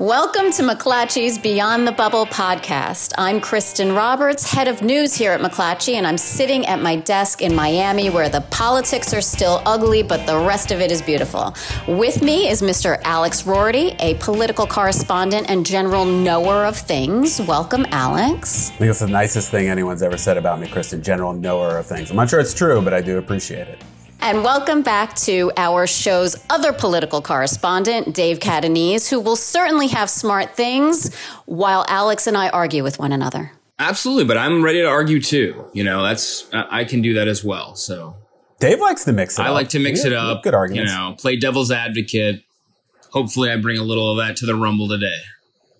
Welcome to McClatchy's Beyond the Bubble podcast. I'm Kristen Roberts, head of news here at McClatchy, and I'm sitting at my desk in Miami where the politics are still ugly, but the rest of it is beautiful. With me is Mr. Alex Roarty, a political correspondent and general knower of things. Welcome, Alex. I think it's the nicest thing anyone's ever said about me, Kristen, general knower of things. I'm not sure it's true, but I do appreciate it. And welcome back to our show's other political correspondent, Dave Catanese, who will certainly have smart things while Alex and I argue with one another. Absolutely, but I'm ready to argue too. You know, that's I can do that as well. So Dave likes to mix it up. I up. like to mix Yeah, it up. Good arguments. You know, play devil's advocate. Hopefully, I bring a little of that to the Rumble today.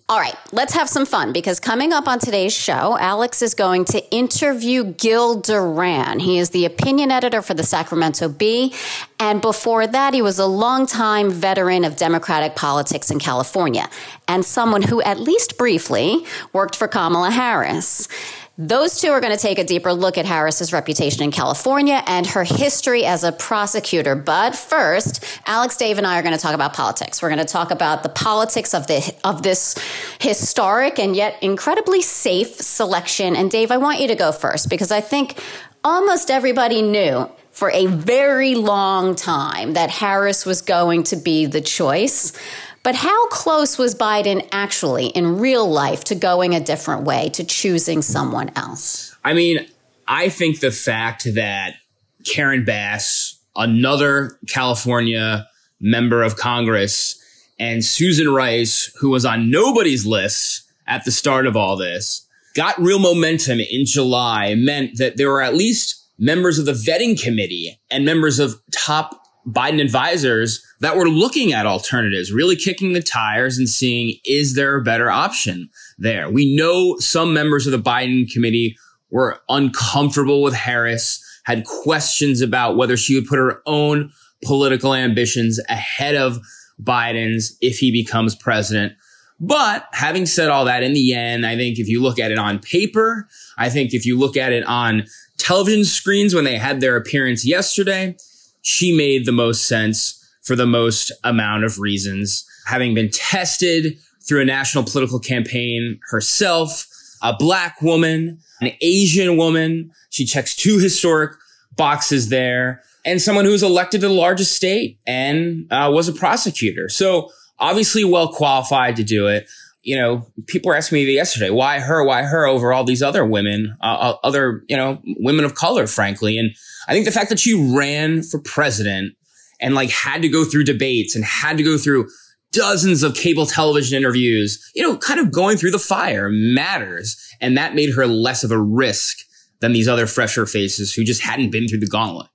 All right, let's have some fun because coming up on today's show, Alex is going to interview Gil Duran. He is the opinion editor for the Sacramento Bee. And before that, he was a longtime veteran of Democratic politics in California and someone who, at least briefly, worked for Kamala Harris. Those two are going to take a deeper look at Harris's reputation in California and her history as a prosecutor. But first, Alex, Dave, and I are going to talk about politics. We're going to talk about the politics of the of this historic and yet incredibly safe selection. And Dave, I want you to go first because I think almost everybody knew for a very long time that Harris was going to be the choice. But how close was Biden actually in real life to going a different way, to choosing someone else? I mean, I think the fact that Karen Bass, another California member of Congress, and Susan Rice, who was on nobody's list at the start of all this, got real momentum in July meant that there were at least members of the vetting committee and members of top Biden advisors that were looking at alternatives, really kicking the tires and seeing, is there a better option there? We know some members of the Biden committee were uncomfortable with Harris, had questions about whether she would put her own political ambitions ahead of Biden's if he becomes president. But having said all that, in the end, I think if you look at it on paper, I think if you look at it on television screens when they had their appearance yesterday, she made the most sense for the most amount of reasons. Having been tested through a national political campaign herself, a black woman, an Asian woman. She checks two historic boxes there and someone who was elected to the largest state and uh, was a prosecutor. So obviously well qualified to do it. You know, people were asking me yesterday, why her? Why her over all these other women, uh, other, you know, women of color, frankly. And I think the fact that she ran for president and like had to go through debates and had to go through dozens of cable television interviews, you know, kind of going through the fire matters. And that made her less of a risk than these other fresher faces who just hadn't been through the gauntlet.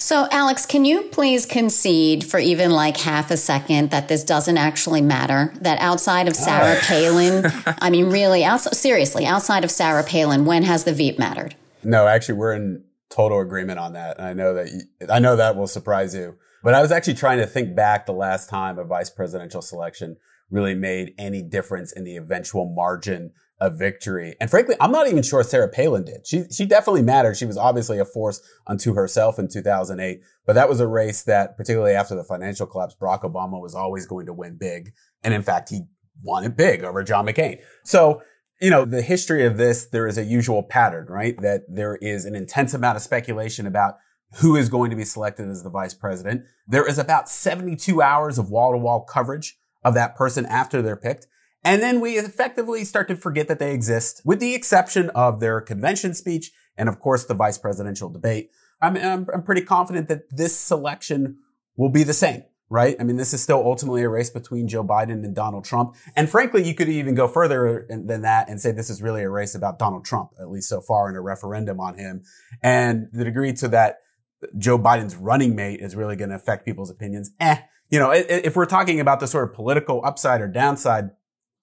So, Alex, can you please concede for even like half a second that this doesn't actually matter? That outside of Sarah Palin, I mean, really, outside, seriously, outside of Sarah Palin, when has the Veep mattered? No, actually, we're in total agreement on that. And I know that you, I know that will surprise you. But I was actually trying to think back the last time a vice presidential selection really made any difference in the eventual margin of victory. And frankly, I'm not even sure Sarah Palin did. She she definitely mattered. She was obviously a force unto herself in 2008, but that was a race that particularly after the financial collapse, Barack Obama was always going to win big. And in fact, he won it big over John McCain. So, you know, the history of this, there is a usual pattern, right? That there is an intense amount of speculation about who is going to be selected as the vice president. There is about 72 hours of wall to wall coverage of that person after they're picked. And then we effectively start to forget that they exist with the exception of their convention speech and of course the vice presidential debate. I'm, I'm, I'm pretty confident that this selection will be the same, right? I mean, this is still ultimately a race between Joe Biden and Donald Trump. And frankly, you could even go further than that and say this is really a race about Donald Trump, at least so far in a referendum on him. And the degree to that Joe Biden's running mate is really going to affect people's opinions. Eh, you know, if we're talking about the sort of political upside or downside,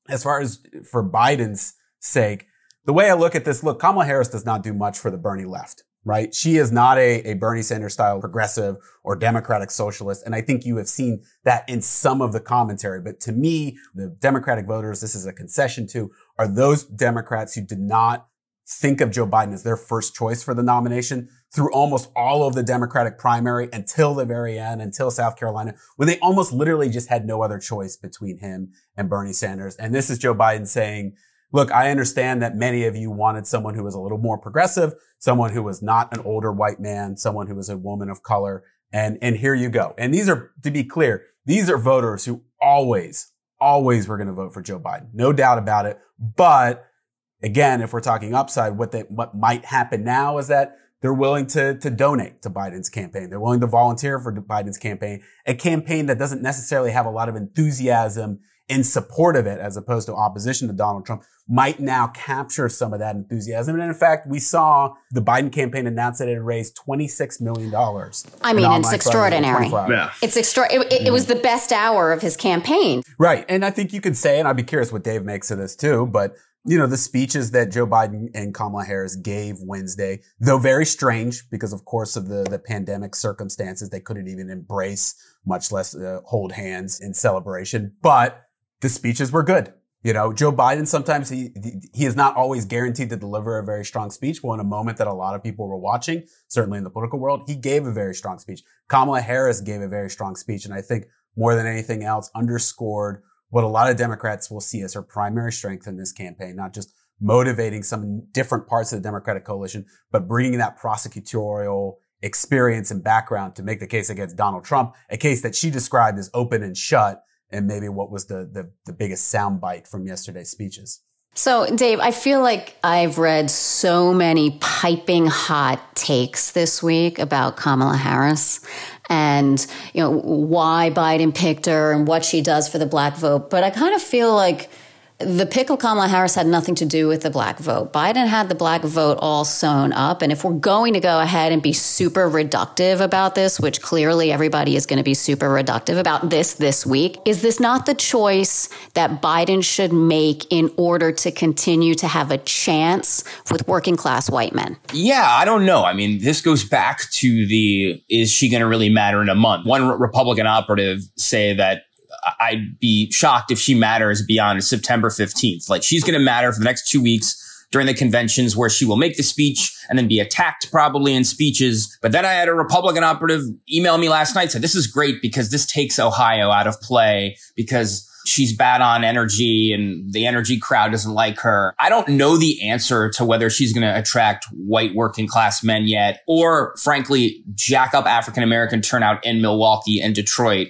as far as for Biden's sake, the way I look at this, look, Kamala Harris does not do much for the Bernie left, right? She is not a, a Bernie Sanders style progressive or democratic socialist. And I think you have seen that in some of the commentary. But to me, the Democratic voters, this is a concession to, are those Democrats who did not think of Joe Biden as their first choice for the nomination through almost all of the Democratic primary until the very end, until South Carolina, when they almost literally just had no other choice between him and Bernie Sanders. And this is Joe Biden saying, look, I understand that many of you wanted someone who was a little more progressive, someone who was not an older white man, someone who was a woman of color. And, and here you go. And these are, to be clear, these are voters who always, always were going to vote for Joe Biden. No doubt about it. But again, if we're talking upside, what they, what might happen now is that they're willing to, to donate to Biden's campaign. They're willing to volunteer for Biden's campaign, a campaign that doesn't necessarily have a lot of enthusiasm in support of it as opposed to opposition to Donald Trump might now capture some of that enthusiasm. And in fact, we saw the Biden campaign announce that it had raised $26 million. I mean, it's extraordinary. Yeah. It's extra- it, it, it, was the best hour of his campaign. Right. And I think you could say, and I'd be curious what Dave makes of this too, but you know, the speeches that Joe Biden and Kamala Harris gave Wednesday, though very strange because of course of the, the pandemic circumstances, they couldn't even embrace, much less uh, hold hands in celebration, but the speeches were good. You know, Joe Biden, sometimes he, he is not always guaranteed to deliver a very strong speech. But in a moment that a lot of people were watching, certainly in the political world, he gave a very strong speech. Kamala Harris gave a very strong speech. And I think more than anything else underscored what a lot of Democrats will see as her primary strength in this campaign, not just motivating some different parts of the Democratic coalition, but bringing that prosecutorial experience and background to make the case against Donald Trump, a case that she described as open and shut and maybe what was the, the, the biggest soundbite from yesterday's speeches. So, Dave, I feel like I've read so many piping hot takes this week about Kamala Harris and, you know, why Biden picked her and what she does for the black vote. But I kind of feel like the pick of Kamala Harris had nothing to do with the black vote. Biden had the black vote all sewn up. And if we're going to go ahead and be super reductive about this, which clearly everybody is going to be super reductive about this this week, is this not the choice that Biden should make in order to continue to have a chance with working class white men? Yeah, I don't know. I mean, this goes back to the is she going to really matter in a month? One Republican operative say that I'd be shocked if she matters beyond September 15th. Like she's going to matter for the next two weeks during the conventions where she will make the speech and then be attacked probably in speeches. But then I had a Republican operative email me last night said, this is great because this takes Ohio out of play because she's bad on energy and the energy crowd doesn't like her. I don't know the answer to whether she's going to attract white working class men yet, or frankly, jack up African American turnout in Milwaukee and Detroit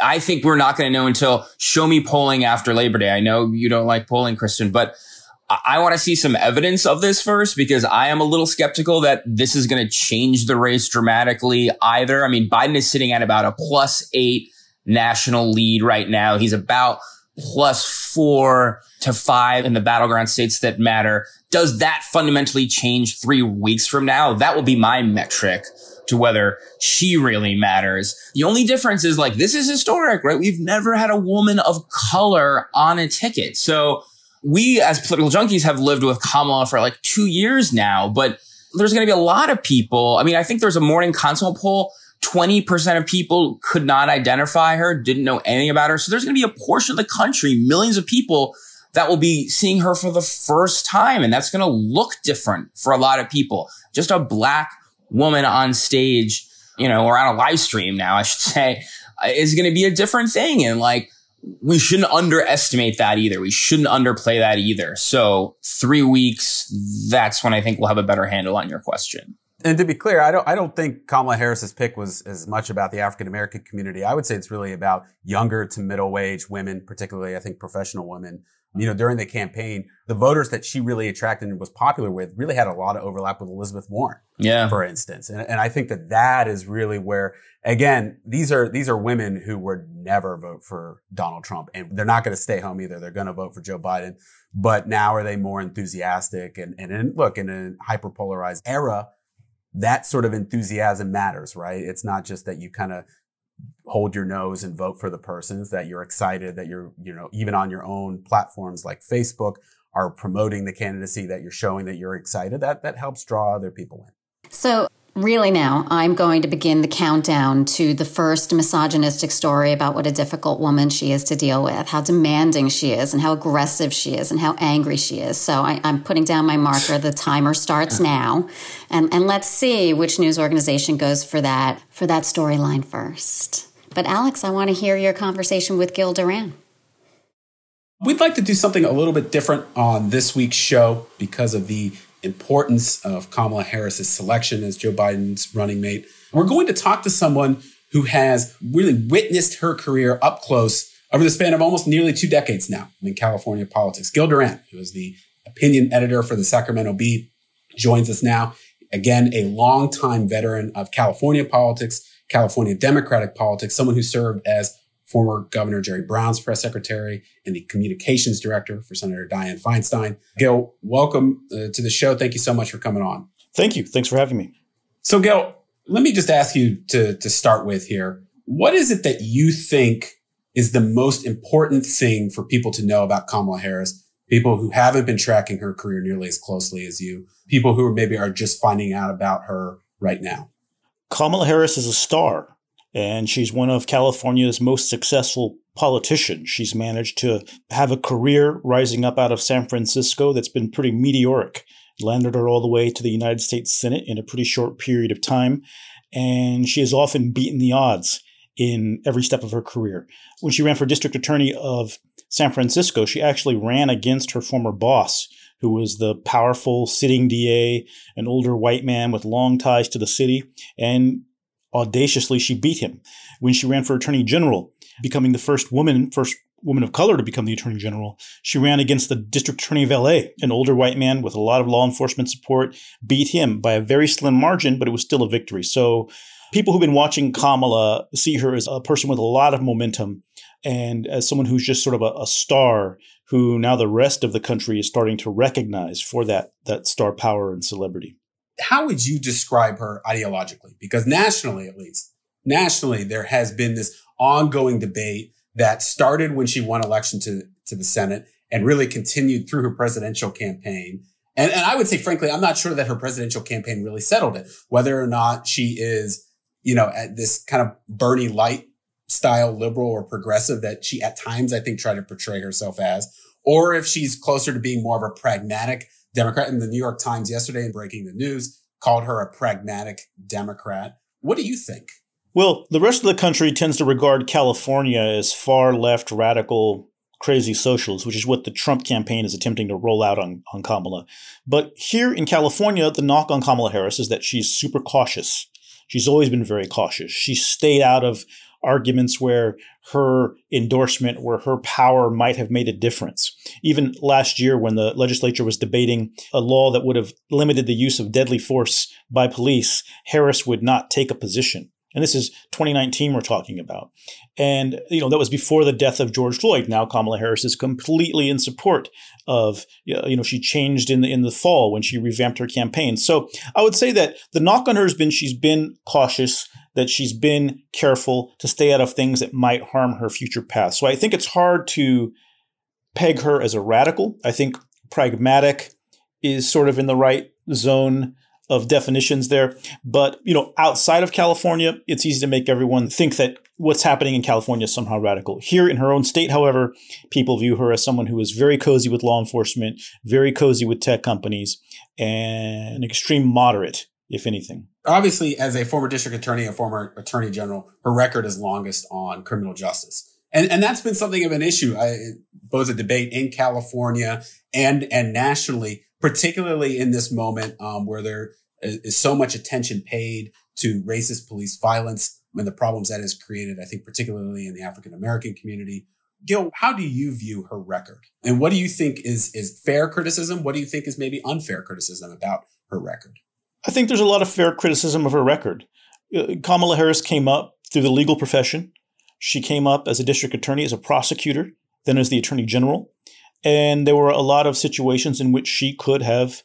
I think we're not going to know until show me polling after Labor Day. I know you don't like polling, Kristen, but I want to see some evidence of this first because I am a little skeptical that this is going to change the race dramatically either. I mean, Biden is sitting at about a plus eight national lead right now. He's about plus four to five in the battleground states that matter. Does that fundamentally change three weeks from now? That will be my metric to whether she really matters. The only difference is like, this is historic, right? We've never had a woman of color on a ticket. So we as political junkies have lived with Kamala for like two years now, but there's going to be a lot of people. I mean, I think there's a morning consult poll. 20% of people could not identify her, didn't know anything about her. So there's going to be a portion of the country, millions of people that will be seeing her for the first time. And that's going to look different for a lot of people. Just a black woman on stage, you know, or on a live stream now, I should say, is going to be a different thing. And like, we shouldn't underestimate that either. We shouldn't underplay that either. So three weeks, that's when I think we'll have a better handle on your question. And to be clear, I don't I don't think Kamala Harris's pick was as much about the African American community. I would say it's really about younger to middle age women, particularly I think professional women you know, during the campaign, the voters that she really attracted and was popular with really had a lot of overlap with Elizabeth Warren. Yeah. For instance. And, and I think that that is really where, again, these are, these are women who would never vote for Donald Trump and they're not going to stay home either. They're going to vote for Joe Biden. But now are they more enthusiastic? And, and in, look, in a hyper polarized era, that sort of enthusiasm matters, right? It's not just that you kind of hold your nose and vote for the persons that you're excited that you're, you know, even on your own platforms like Facebook are promoting the candidacy that you're showing that you're excited. That, that helps draw other people in. So really now, I'm going to begin the countdown to the first misogynistic story about what a difficult woman she is to deal with, how demanding she is, and how aggressive she is, and how angry she is. So I, am putting down my marker. The timer starts now, and and let's see which news organization goes for that for that storyline first. But Alex, I want to hear your conversation with Gil Duran. We'd like to do something a little bit different on this week's show because of the importance of Kamala Harris's selection as Joe Biden's running mate. We're going to talk to someone who has really witnessed her career up close over the span of almost nearly two decades now in California politics. Gil Duran, who is the opinion editor for the Sacramento Bee, joins us now. Again, a longtime veteran of California politics, California Democratic politics, someone who served as former Governor Jerry Brown's press secretary and the communications director for Senator Dianne Feinstein. Gil, welcome uh, to the show. Thank you so much for coming on. Thank you. Thanks for having me. So, Gil, let me just ask you to, to start with here. What is it that you think is the most important thing for people to know about Kamala Harris? People who haven't been tracking her career nearly as closely as you, people who maybe are just finding out about her right now. Kamala Harris is a star and she's one of California's most successful politicians. She's managed to have a career rising up out of San Francisco that's been pretty meteoric. Landed her all the way to the United States Senate in a pretty short period of time, and she has often beaten the odds in every step of her career. When she ran for district attorney of San Francisco, she actually ran against her former boss, who was the powerful sitting DA, an older white man with long ties to the city, and audaciously she beat him when she ran for attorney general, becoming the first woman, first woman of color to become the attorney general. She ran against the district attorney of LA, an older white man with a lot of law enforcement support, beat him by a very slim margin, but it was still a victory. So people who've been watching Kamala see her as a person with a lot of momentum and as someone who's just sort of a, a star who now the rest of the country is starting to recognize for that that star power and celebrity how would you describe her ideologically? Because nationally, at least, nationally, there has been this ongoing debate that started when she won election to, to the Senate and really continued through her presidential campaign. And, and I would say, frankly, I'm not sure that her presidential campaign really settled it, whether or not she is, you know, at this kind of Bernie light style liberal or progressive that she at times, I think, tried to portray herself as, or if she's closer to being more of a pragmatic Democrat. And the New York Times yesterday in breaking the news called her a pragmatic Democrat. What do you think? Well, the rest of the country tends to regard California as far left radical crazy socials, which is what the Trump campaign is attempting to roll out on, on Kamala. But here in California, the knock on Kamala Harris is that she's super cautious. She's always been very cautious. She stayed out of arguments where her endorsement, where her power might have made a difference. Even last year, when the legislature was debating a law that would have limited the use of deadly force by police, Harris would not take a position. And this is 2019 we're talking about. And, you know, that was before the death of George Floyd. Now Kamala Harris is completely in support of, you know, she changed in the, in the fall when she revamped her campaign. So I would say that the knock on her has been she's been cautious, that she's been careful to stay out of things that might harm her future path. So I think it's hard to peg her as a radical. I think pragmatic is sort of in the right zone of definitions there. But, you know, outside of California, it's easy to make everyone think that what's happening in California is somehow radical. Here in her own state, however, people view her as someone who is very cozy with law enforcement, very cozy with tech companies, and an extreme moderate, if anything. Obviously, as a former district attorney, a former attorney general, her record is longest on criminal justice. And, and that's been something of an issue, I, both a debate in California and, and nationally particularly in this moment um, where there is so much attention paid to racist police violence and the problems that has created, I think, particularly in the African American community. Gil, how do you view her record? And what do you think is, is fair criticism? What do you think is maybe unfair criticism about her record? I think there's a lot of fair criticism of her record. Uh, Kamala Harris came up through the legal profession. She came up as a district attorney, as a prosecutor, then as the attorney general. And there were a lot of situations in which she could have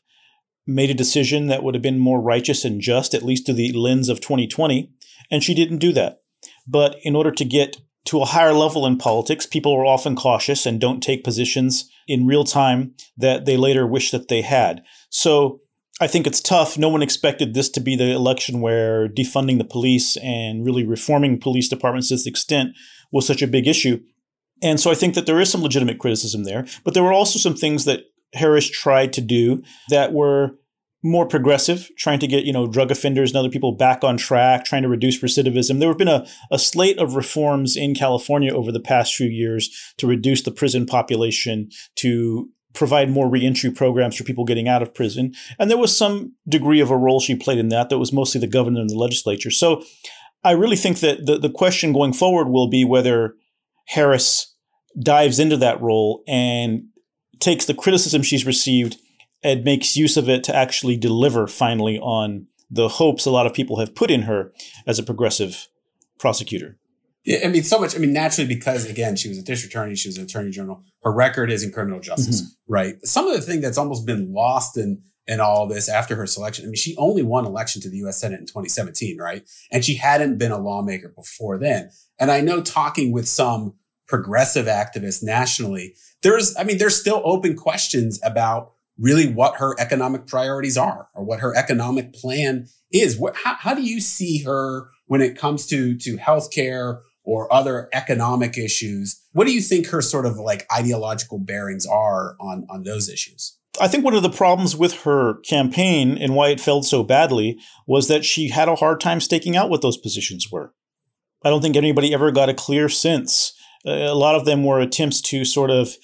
made a decision that would have been more righteous and just, at least through the lens of 2020. And she didn't do that. But in order to get to a higher level in politics, people are often cautious and don't take positions in real time that they later wish that they had. So I think it's tough. No one expected this to be the election where defunding the police and really reforming police departments to this extent was such a big issue. And so I think that there is some legitimate criticism there. But there were also some things that Harris tried to do that were more progressive, trying to get, you know, drug offenders and other people back on track, trying to reduce recidivism. There have been a, a slate of reforms in California over the past few years to reduce the prison population, to provide more reentry programs for people getting out of prison. And there was some degree of a role she played in that. That was mostly the governor and the legislature. So I really think that the, the question going forward will be whether Harris dives into that role and takes the criticism she's received and makes use of it to actually deliver finally on the hopes a lot of people have put in her as a progressive prosecutor. Yeah, I mean, so much. I mean, naturally, because again, she was a district attorney, she was an attorney general. Her record is in criminal justice, mm-hmm. right? Some of the thing that's almost been lost in in all this after her selection. I mean, she only won election to the U.S. Senate in 2017, right? And she hadn't been a lawmaker before then. And I know talking with some progressive activists nationally, there's, I mean, there's still open questions about really what her economic priorities are or what her economic plan is. What, how, how do you see her when it comes to to healthcare or other economic issues. What do you think her sort of like ideological bearings are on, on those issues? I think one of the problems with her campaign and why it failed so badly was that she had a hard time staking out what those positions were. I don't think anybody ever got a clear sense. A lot of them were attempts to sort of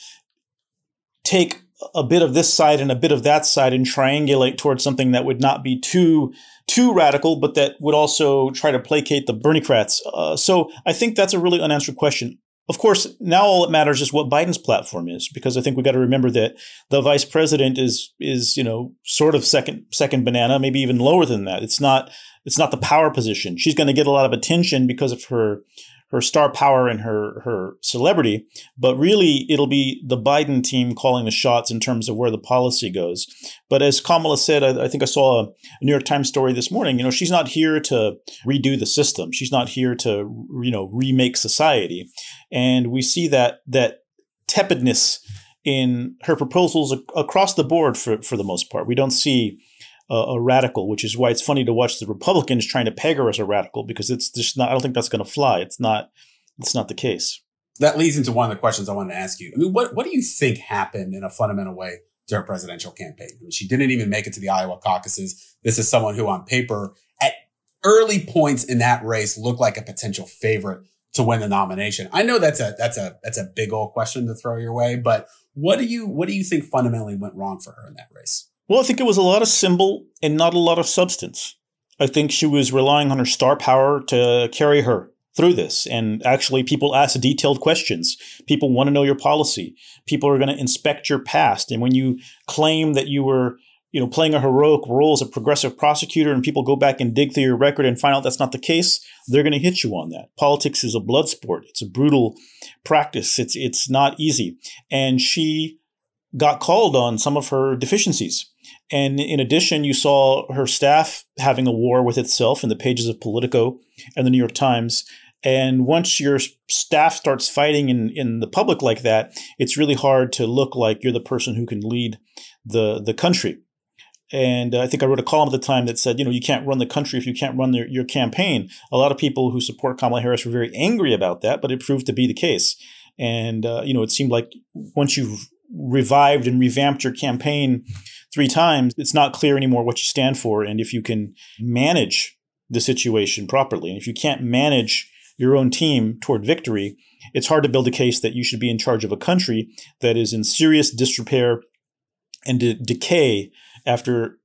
take a bit of this side and a bit of that side and triangulate towards something that would not be too too radical, but that would also try to placate the Berniecrats. Uh, so I think that's a really unanswered question. Of course, now all that matters is what Biden's platform is, because I think we got to remember that the vice president is is you know sort of second second banana, maybe even lower than that. It's not it's not the power position. She's going to get a lot of attention because of her her star power and her her celebrity, but really it'll be the Biden team calling the shots in terms of where the policy goes. But as Kamala said, I, I think I saw a New York Times story this morning. You know, she's not here to redo the system. She's not here to you know remake society, and we see that that tepidness in her proposals across the board for for the most part. We don't see a, radical, which is why it's funny to watch the Republicans trying to peg her as a radical because it's just not. I don't think that's going to fly. It's not. It's not the case. That leads into one of the questions I wanted to ask you. I mean, what what do you think happened in a fundamental way to her presidential campaign? I mean, she didn't even make it to the Iowa caucuses. This is someone who, on paper, at early points in that race, looked like a potential favorite to win the nomination. I know that's a that's a that's a big old question to throw your way, but what do you what do you think fundamentally went wrong for her in that race? Well, I think it was a lot of symbol and not a lot of substance. I think she was relying on her star power to carry her through this. And actually, people ask detailed questions. People want to know your policy. People are going to inspect your past. And when you claim that you were, you know, playing a heroic role as a progressive prosecutor, and people go back and dig through your record and find out that's not the case, they're going to hit you on that. Politics is a blood sport. It's a brutal practice. It's it's not easy. And she got called on some of her deficiencies. And in addition, you saw her staff having a war with itself in the pages of Politico and the New York Times. And once your staff starts fighting in, in the public like that, it's really hard to look like you're the person who can lead the, the country. And I think I wrote a column at the time that said, you know, you can't run the country if you can't run their, your campaign. A lot of people who support Kamala Harris were very angry about that, but it proved to be the case. And, uh, you know, it seemed like once you've revived and revamped your campaign three times, it's not clear anymore what you stand for and if you can manage the situation properly. And if you can't manage your own team toward victory, it's hard to build a case that you should be in charge of a country that is in serious disrepair and de- decay after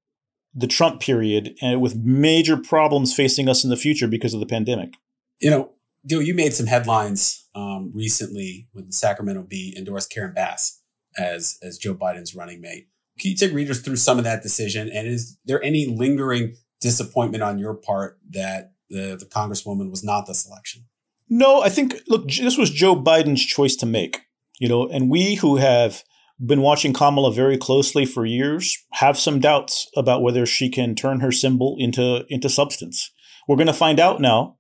the Trump period and with major problems facing us in the future because of the pandemic. You know, Gil, you made some headlines um, recently when the Sacramento Bee endorsed Karen Bass as as Joe Biden's running mate. Can you take readers through some of that decision? And is there any lingering disappointment on your part that the, the Congresswoman was not the selection? No, I think look, this was Joe Biden's choice to make. You know, and we who have been watching Kamala very closely for years have some doubts about whether she can turn her symbol into into substance. We're going to find out now.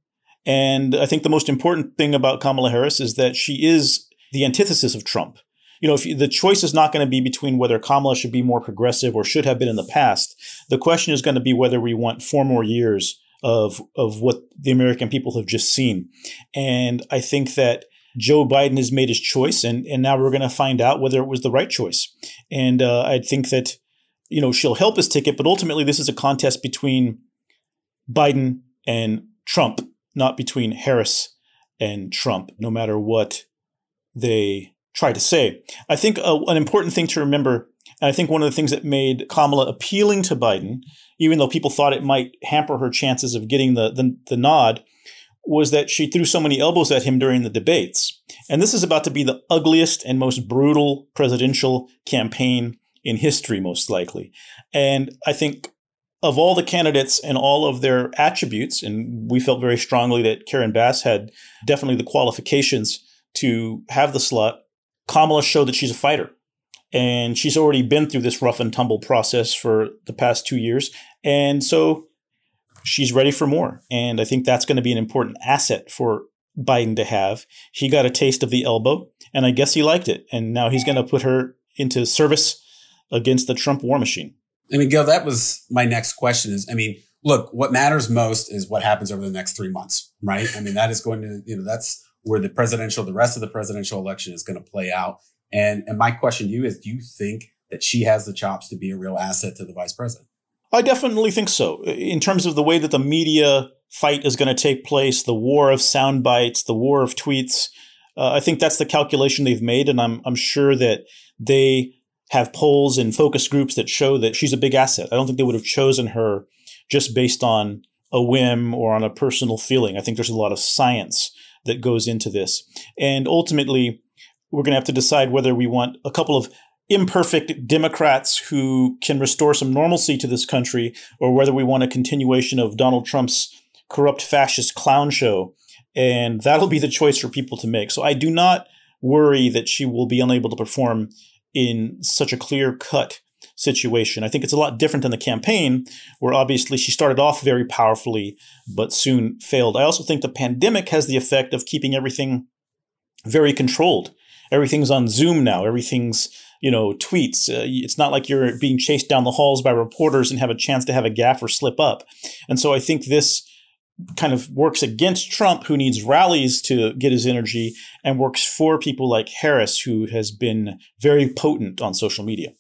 And I think the most important thing about Kamala Harris is that she is the antithesis of Trump you know, if the choice is not going to be between whether Kamala should be more progressive or should have been in the past, the question is going to be whether we want four more years of of what the American people have just seen. And I think that Joe Biden has made his choice, and and now we're going to find out whether it was the right choice. And uh, I think that you know she'll help his ticket, but ultimately this is a contest between Biden and Trump, not between Harris and Trump. No matter what they try to say, I think uh, an important thing to remember. And I think one of the things that made Kamala appealing to Biden, even though people thought it might hamper her chances of getting the, the, the nod, was that she threw so many elbows at him during the debates. And this is about to be the ugliest and most brutal presidential campaign in history, most likely. And I think of all the candidates and all of their attributes, and we felt very strongly that Karen Bass had definitely the qualifications to have the slot, Kamala showed that she's a fighter. And she's already been through this rough and tumble process for the past two years. And so she's ready for more. And I think that's going to be an important asset for Biden to have. He got a taste of the elbow, and I guess he liked it. And now he's going to put her into service against the Trump war machine. I mean, Gil, that was my next question is, I mean, look, what matters most is what happens over the next three months, right? I mean, that is going to, you know, that's where the presidential, the rest of the presidential election is going to play out. And, and my question to you is, do you think that she has the chops to be a real asset to the vice president? I definitely think so. In terms of the way that the media fight is going to take place, the war of sound bites, the war of tweets, uh, I think that's the calculation they've made. And I'm, I'm sure that they have polls and focus groups that show that she's a big asset. I don't think they would have chosen her just based on a whim or on a personal feeling. I think there's a lot of science that goes into this. And ultimately, we're going to have to decide whether we want a couple of imperfect Democrats who can restore some normalcy to this country, or whether we want a continuation of Donald Trump's corrupt fascist clown show. And that'll be the choice for people to make. So I do not worry that she will be unable to perform in such a clear cut situation. I think it's a lot different than the campaign, where obviously she started off very powerfully, but soon failed. I also think the pandemic has the effect of keeping everything very controlled. Everything's on Zoom now. Everything's you know, tweets. Uh, it's not like you're being chased down the halls by reporters and have a chance to have a gaffe or slip up. And so I think this kind of works against Trump, who needs rallies to get his energy, and works for people like Harris, who has been very potent on social media.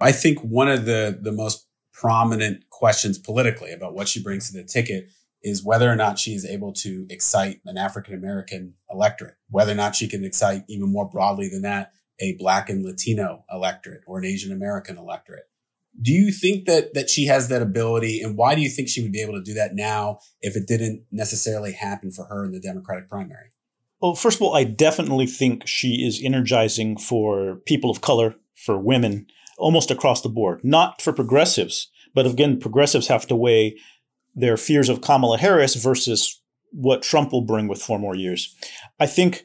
I think one of the, the most prominent questions politically about what she brings to the ticket is whether or not she is able to excite an African American electorate, whether or not she can excite even more broadly than that a black and Latino electorate or an Asian American electorate. Do you think that that she has that ability and why do you think she would be able to do that now if it didn't necessarily happen for her in the Democratic primary? Well, first of all, I definitely think she is energizing for people of color, for women, almost across the board. Not for progressives, but again, progressives have to weigh their fears of Kamala Harris versus what Trump will bring with four more years. I think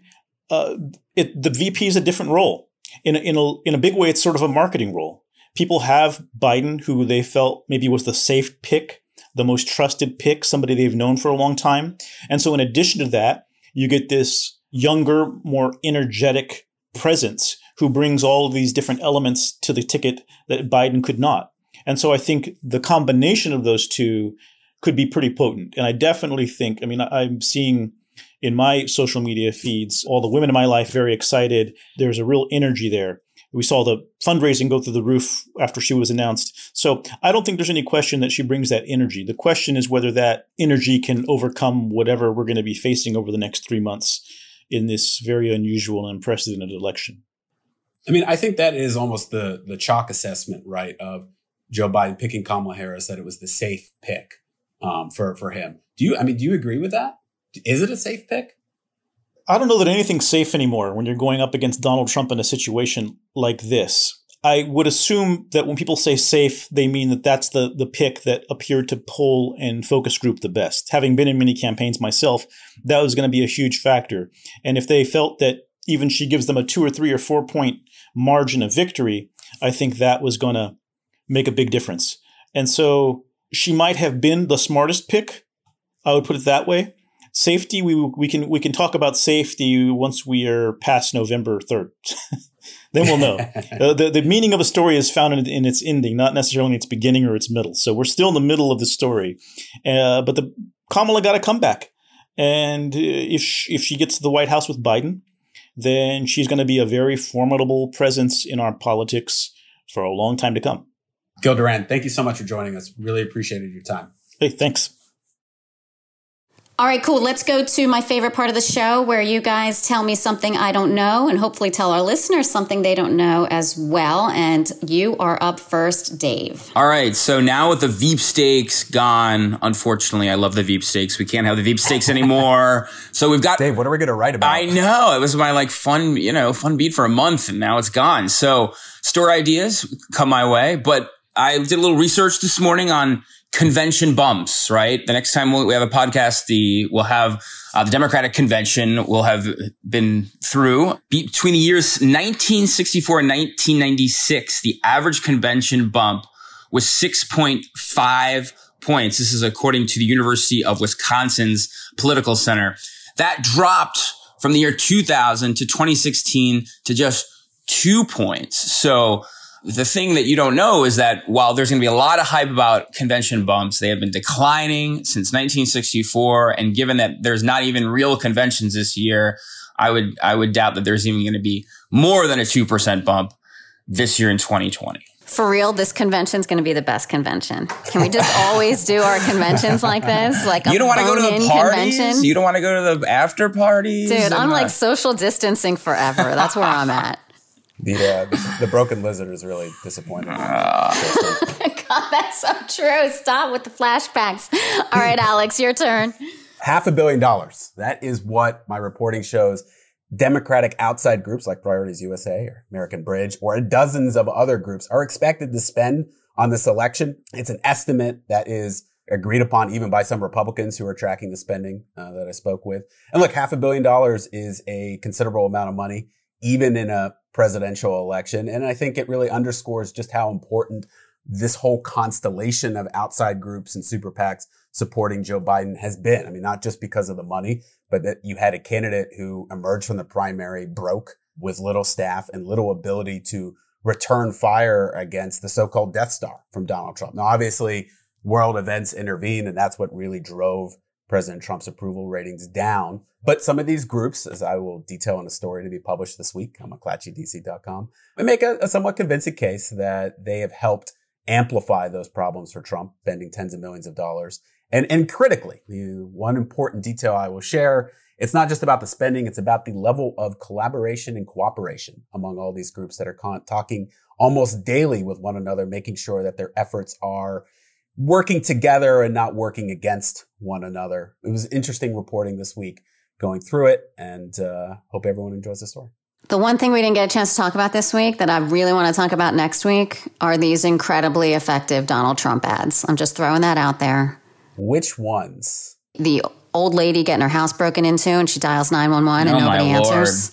uh, it, the VP is a different role. In a, in a in a big way, it's sort of a marketing role. People have Biden, who they felt maybe was the safe pick, the most trusted pick, somebody they've known for a long time, and so in addition to that, you get this younger, more energetic presence who brings all of these different elements to the ticket that Biden could not. And so I think the combination of those two could be pretty potent. And I definitely think, I mean, I'm seeing in my social media feeds, all the women in my life very excited. There's a real energy there. We saw the fundraising go through the roof after she was announced. So I don't think there's any question that she brings that energy. The question is whether that energy can overcome whatever we're going to be facing over the next three months in this very unusual and unprecedented election. I mean, I think that is almost the the chalk assessment, right? Of Joe Biden picking Kamala Harris that it was the safe pick um, for for him. Do you? I mean, do you agree with that? Is it a safe pick? I don't know that anything's safe anymore when you're going up against Donald Trump in a situation like this. I would assume that when people say safe, they mean that that's the, the pick that appeared to poll and focus group the best. Having been in many campaigns myself, that was going to be a huge factor. And if they felt that even she gives them a two or three or four point margin of victory, I think that was going to make a big difference. And so she might have been the smartest pick. I would put it that way safety we we can we can talk about safety once we are past November third. then we'll know. uh, the, the meaning of a story is found in, in, its ending, not necessarily in its beginning or its middle. So we're still in the middle of the story. Uh, but the Kamala got a comeback. And uh, if she, if she gets to the White House with Biden, then she's going to be a very formidable presence in our politics for a long time to come. Gil Duran, thank you so much for joining us. Really appreciated your time. Hey, thanks. All right, cool. Let's go to my favorite part of the show where you guys tell me something I don't know and hopefully tell our listeners something they don't know as well. And you are up first, Dave. All right. So now with the Veep stakes gone, unfortunately, I love the Veep stakes. We can't have the Veep stakes anymore. so we've got. Dave, what are we going to write about? I know. It was my like fun, you know, fun beat for a month and now it's gone. So store ideas come my way, but I did a little research this morning on convention bumps, right? The next time we have a podcast, the we'll have uh, the Democratic convention will have been through between the years 1964 and 1996. The average convention bump was 6.5 points. This is according to the University of Wisconsin's Political Center. That dropped from the year 2000 to 2016 to just two points. So the thing that you don't know is that while there's going to be a lot of hype about convention bumps, they have been declining since 1964. And given that there's not even real conventions this year, I would I would doubt that there's even going to be more than a two percent bump this year in 2020. For real, this convention is going to be the best convention. Can we just always do our conventions like this? Like you don't want to go to the parties. Convention? You don't want to go to the after parties. Dude, I'm like uh, social distancing forever. That's where I'm at. The, uh, the, the broken lizard is really disappointing. God, that's so true. Stop with the flashbacks. All right, Alex, your turn. Half a billion dollars. That is what my reporting shows. Democratic outside groups like Priorities USA or American Bridge or dozens of other groups are expected to spend on this election. It's an estimate that is agreed upon even by some Republicans who are tracking the spending uh, that I spoke with. And look, half a billion dollars is a considerable amount of money, even in a presidential election. And I think it really underscores just how important this whole constellation of outside groups and super PACs supporting Joe Biden has been. I mean, not just because of the money, but that you had a candidate who emerged from the primary broke with little staff and little ability to return fire against the so-called Death Star from Donald Trump. Now, obviously, world events intervened, and that's what really drove President Trump's approval ratings down. But some of these groups, as I will detail in a story to be published this week on McClatchyDC.com, we make a, a somewhat convincing case that they have helped amplify those problems for Trump, spending tens of millions of dollars. And, and critically, one important detail I will share, it's not just about the spending, it's about the level of collaboration and cooperation among all these groups that are con- talking almost daily with one another, making sure that their efforts are working together and not working against one another. It was interesting reporting this week going through it and uh, hope everyone enjoys the story. The one thing we didn't get a chance to talk about this week that I really want to talk about next week are these incredibly effective Donald Trump ads. I'm just throwing that out there. Which ones? The old lady getting her house broken into and she dials 911 and oh nobody answers.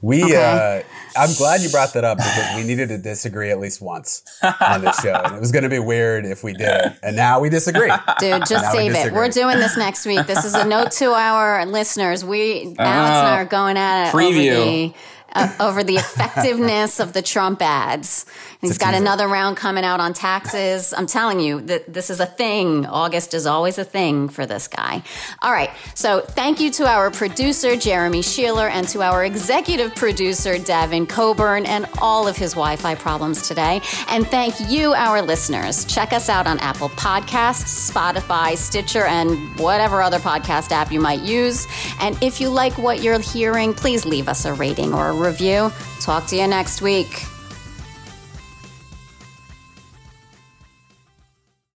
We, okay. uh, I'm glad you brought that up because we needed to disagree at least once on this show. And it was going to be weird if we did it. And now we disagree. Dude, just save we it. We're doing this next week. This is a note to our listeners. We, Alex uh, and I are going at it. Preview uh, over the effectiveness of the Trump ads. He's got another round coming out on taxes. I'm telling you that this is a thing. August is always a thing for this guy. All right. So thank you to our producer, Jeremy Sheeler, and to our executive producer, Davin Coburn, and all of his Wi Fi problems today. And thank you, our listeners. Check us out on Apple Podcasts, Spotify, Stitcher, and whatever other podcast app you might use. And if you like what you're hearing, please leave us a rating or a review. Talk to you next week.